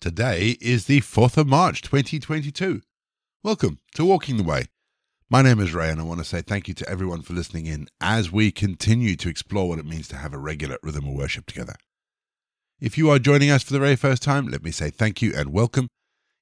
Today is the 4th of March 2022. Welcome to Walking the Way. My name is Ray, and I want to say thank you to everyone for listening in as we continue to explore what it means to have a regular rhythm of worship together. If you are joining us for the very first time, let me say thank you and welcome.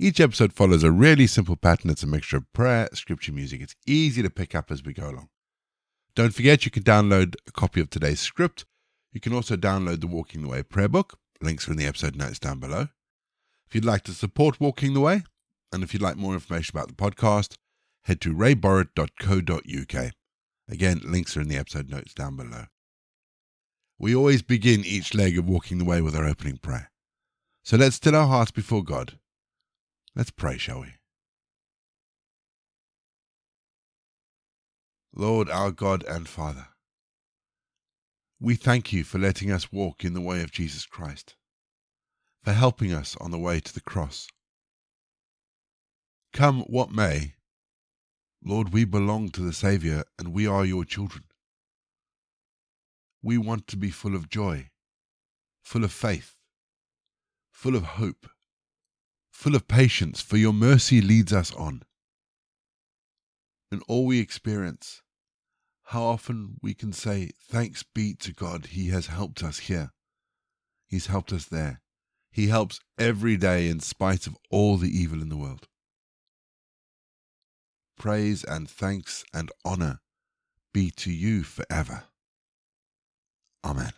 Each episode follows a really simple pattern. It's a mixture of prayer, scripture, music. It's easy to pick up as we go along. Don't forget you can download a copy of today's script. You can also download the Walking the Way prayer book. Links are in the episode notes down below. If you'd like to support Walking the Way, and if you'd like more information about the podcast, head to rayborrett.co.uk. Again, links are in the episode notes down below. We always begin each leg of Walking the Way with our opening prayer. So let's still our hearts before God. Let's pray, shall we? Lord, our God and Father, we thank you for letting us walk in the way of Jesus Christ, for helping us on the way to the cross. Come what may, Lord, we belong to the Saviour and we are your children. We want to be full of joy, full of faith, full of hope, full of patience, for your mercy leads us on. In all we experience, how often we can say, Thanks be to God, He has helped us here. He's helped us there. He helps every day in spite of all the evil in the world. Praise and thanks and honor be to you forever. Amen.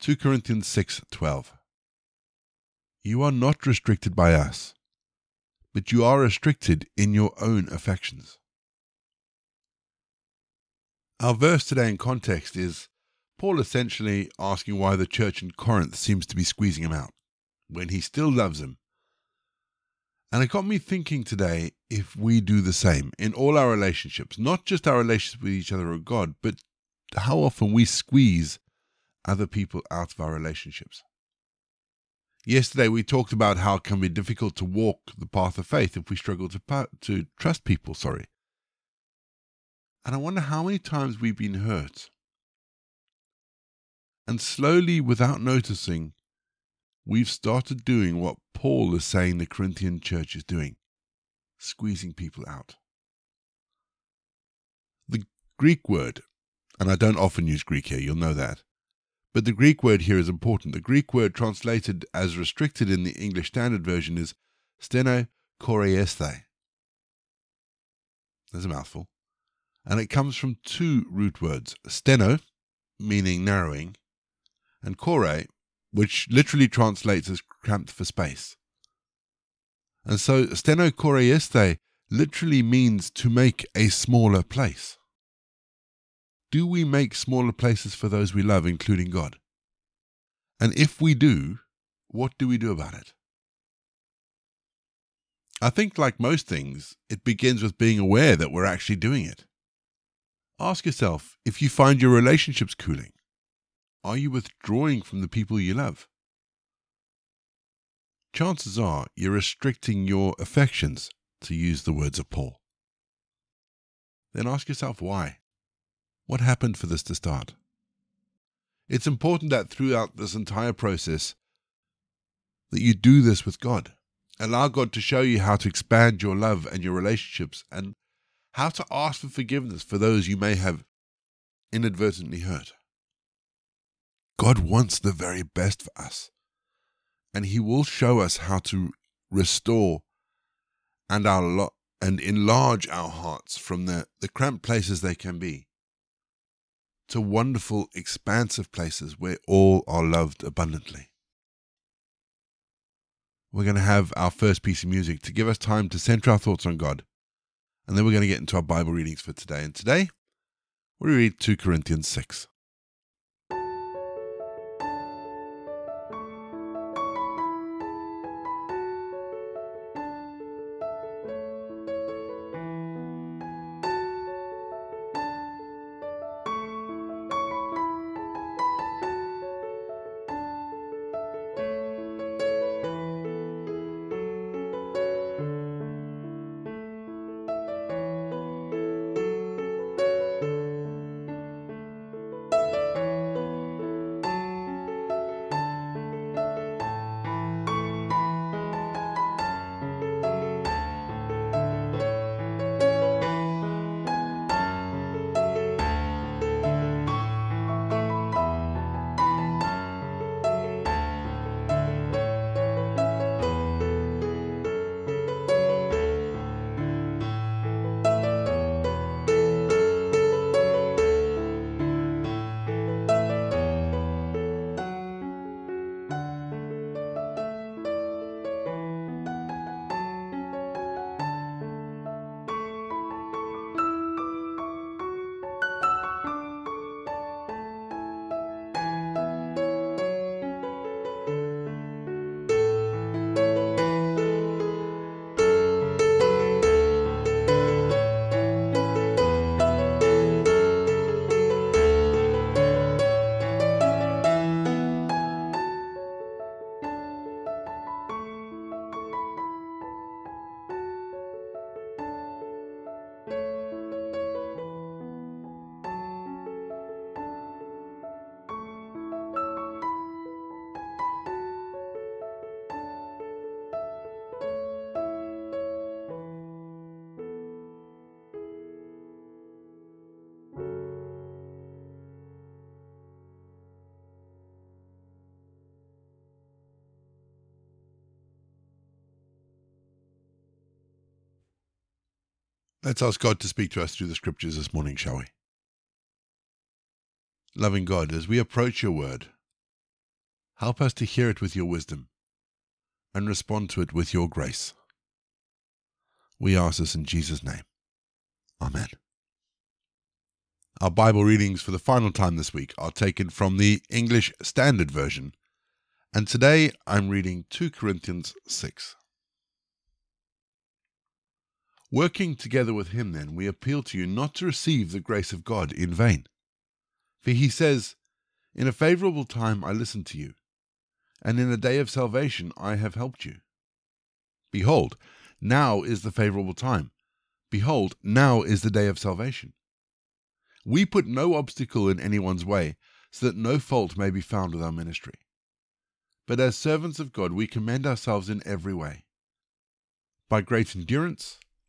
2 Corinthians 6:12 You are not restricted by us, but you are restricted in your own affections. Our verse today in context is Paul essentially asking why the church in Corinth seems to be squeezing him out when he still loves them and it got me thinking today if we do the same in all our relationships, not just our relationships with each other or God, but how often we squeeze other people out of our relationships. Yesterday we talked about how it can be difficult to walk the path of faith if we struggle to to trust people, sorry. And I wonder how many times we've been hurt. And slowly without noticing, we've started doing what Paul is saying the Corinthian church is doing squeezing people out. The Greek word, and I don't often use Greek here, you'll know that, but the Greek word here is important. The Greek word translated as restricted in the English Standard Version is steno koreiesthai. There's a mouthful. And it comes from two root words steno, meaning narrowing, and kore, which literally translates as cramped for space. And so stenokoreieste literally means to make a smaller place. Do we make smaller places for those we love, including God? And if we do, what do we do about it? I think, like most things, it begins with being aware that we're actually doing it. Ask yourself if you find your relationships cooling. Are you withdrawing from the people you love? Chances are you're restricting your affections, to use the words of Paul. Then ask yourself why. What happened for this to start? It's important that throughout this entire process that you do this with God. Allow God to show you how to expand your love and your relationships and how to ask for forgiveness for those you may have inadvertently hurt. God wants the very best for us. And He will show us how to restore and our lo- and enlarge our hearts from the, the cramped places they can be to wonderful, expansive places where all are loved abundantly. We're going to have our first piece of music to give us time to center our thoughts on God. And then we're going to get into our Bible readings for today. And today, we read 2 Corinthians 6. Let's ask God to speak to us through the scriptures this morning, shall we? Loving God, as we approach your word, help us to hear it with your wisdom and respond to it with your grace. We ask this in Jesus' name. Amen. Our Bible readings for the final time this week are taken from the English Standard Version, and today I'm reading 2 Corinthians 6. Working together with him, then, we appeal to you not to receive the grace of God in vain. For he says, In a favorable time I listened to you, and in a day of salvation I have helped you. Behold, now is the favorable time. Behold, now is the day of salvation. We put no obstacle in anyone's way, so that no fault may be found with our ministry. But as servants of God, we commend ourselves in every way. By great endurance,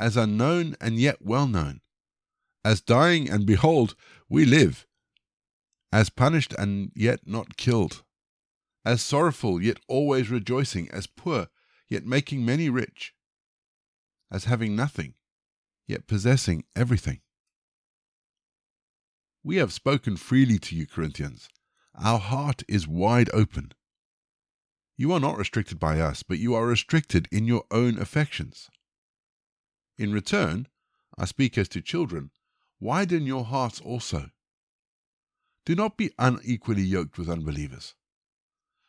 as unknown and yet well known, as dying and behold, we live, as punished and yet not killed, as sorrowful yet always rejoicing, as poor yet making many rich, as having nothing yet possessing everything. We have spoken freely to you, Corinthians. Our heart is wide open. You are not restricted by us, but you are restricted in your own affections. In return, I speak as to children, widen your hearts also. Do not be unequally yoked with unbelievers.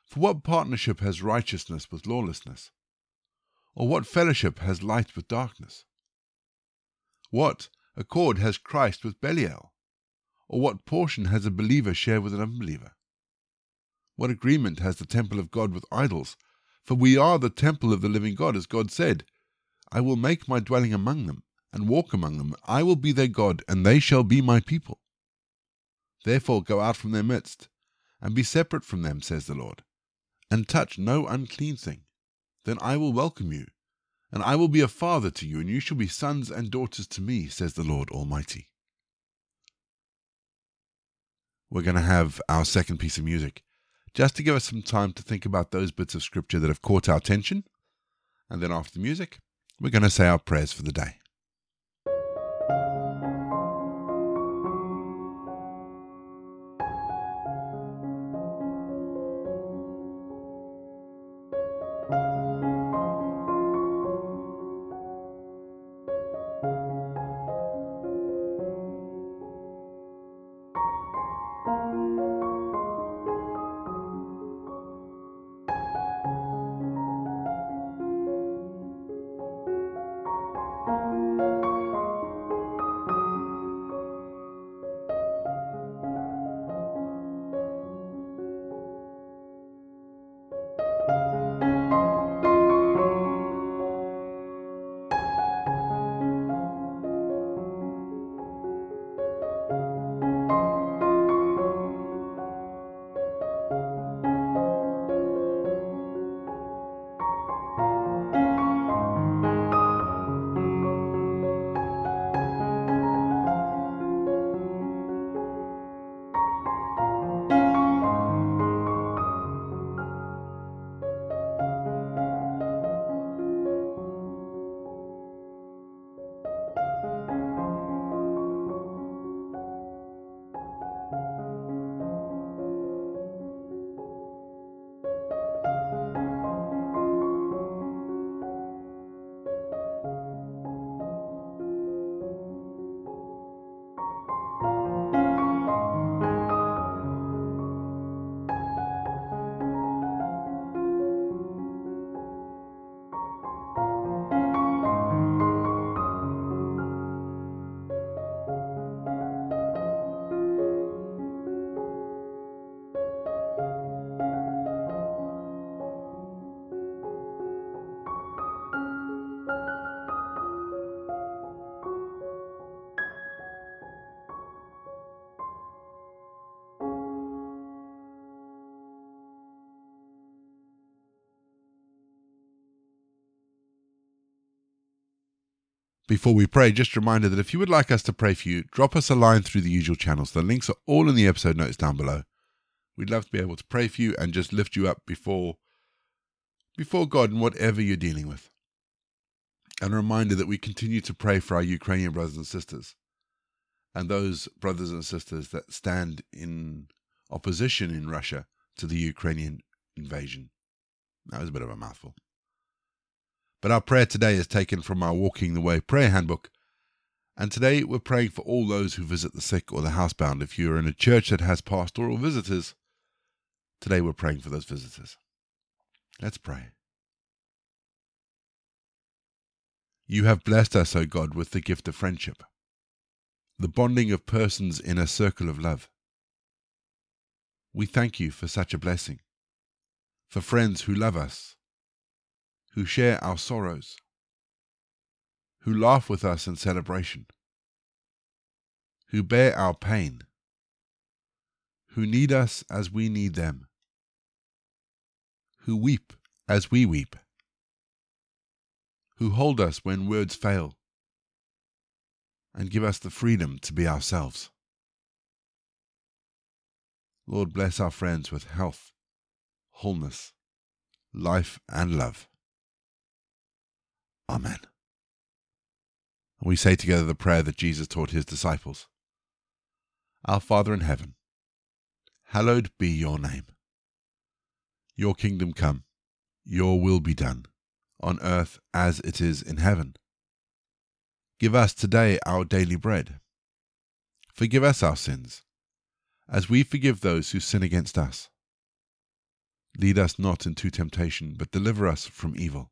For what partnership has righteousness with lawlessness? Or what fellowship has light with darkness? What accord has Christ with Belial? Or what portion has a believer share with an unbeliever? What agreement has the temple of God with idols? For we are the temple of the living God, as God said, I will make my dwelling among them, and walk among them. I will be their God, and they shall be my people. Therefore go out from their midst, and be separate from them, says the Lord, and touch no unclean thing. Then I will welcome you, and I will be a father to you, and you shall be sons and daughters to me, says the Lord Almighty. We're going to have our second piece of music, just to give us some time to think about those bits of scripture that have caught our attention. And then after the music, we're going to say our prayers for the day. Before we pray, just a reminder that if you would like us to pray for you, drop us a line through the usual channels. The links are all in the episode notes down below. We'd love to be able to pray for you and just lift you up before before God in whatever you're dealing with. And a reminder that we continue to pray for our Ukrainian brothers and sisters and those brothers and sisters that stand in opposition in Russia to the Ukrainian invasion. That was a bit of a mouthful. But our prayer today is taken from our Walking the Way prayer handbook. And today we're praying for all those who visit the sick or the housebound. If you're in a church that has pastoral visitors, today we're praying for those visitors. Let's pray. You have blessed us, O God, with the gift of friendship, the bonding of persons in a circle of love. We thank you for such a blessing, for friends who love us, who share our sorrows, who laugh with us in celebration, who bear our pain, who need us as we need them, who weep as we weep, who hold us when words fail, and give us the freedom to be ourselves. Lord, bless our friends with health, wholeness, life, and love. Amen. And we say together the prayer that Jesus taught his disciples Our Father in heaven, hallowed be your name. Your kingdom come, your will be done, on earth as it is in heaven. Give us today our daily bread. Forgive us our sins, as we forgive those who sin against us. Lead us not into temptation, but deliver us from evil.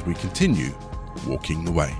as we continue walking the way.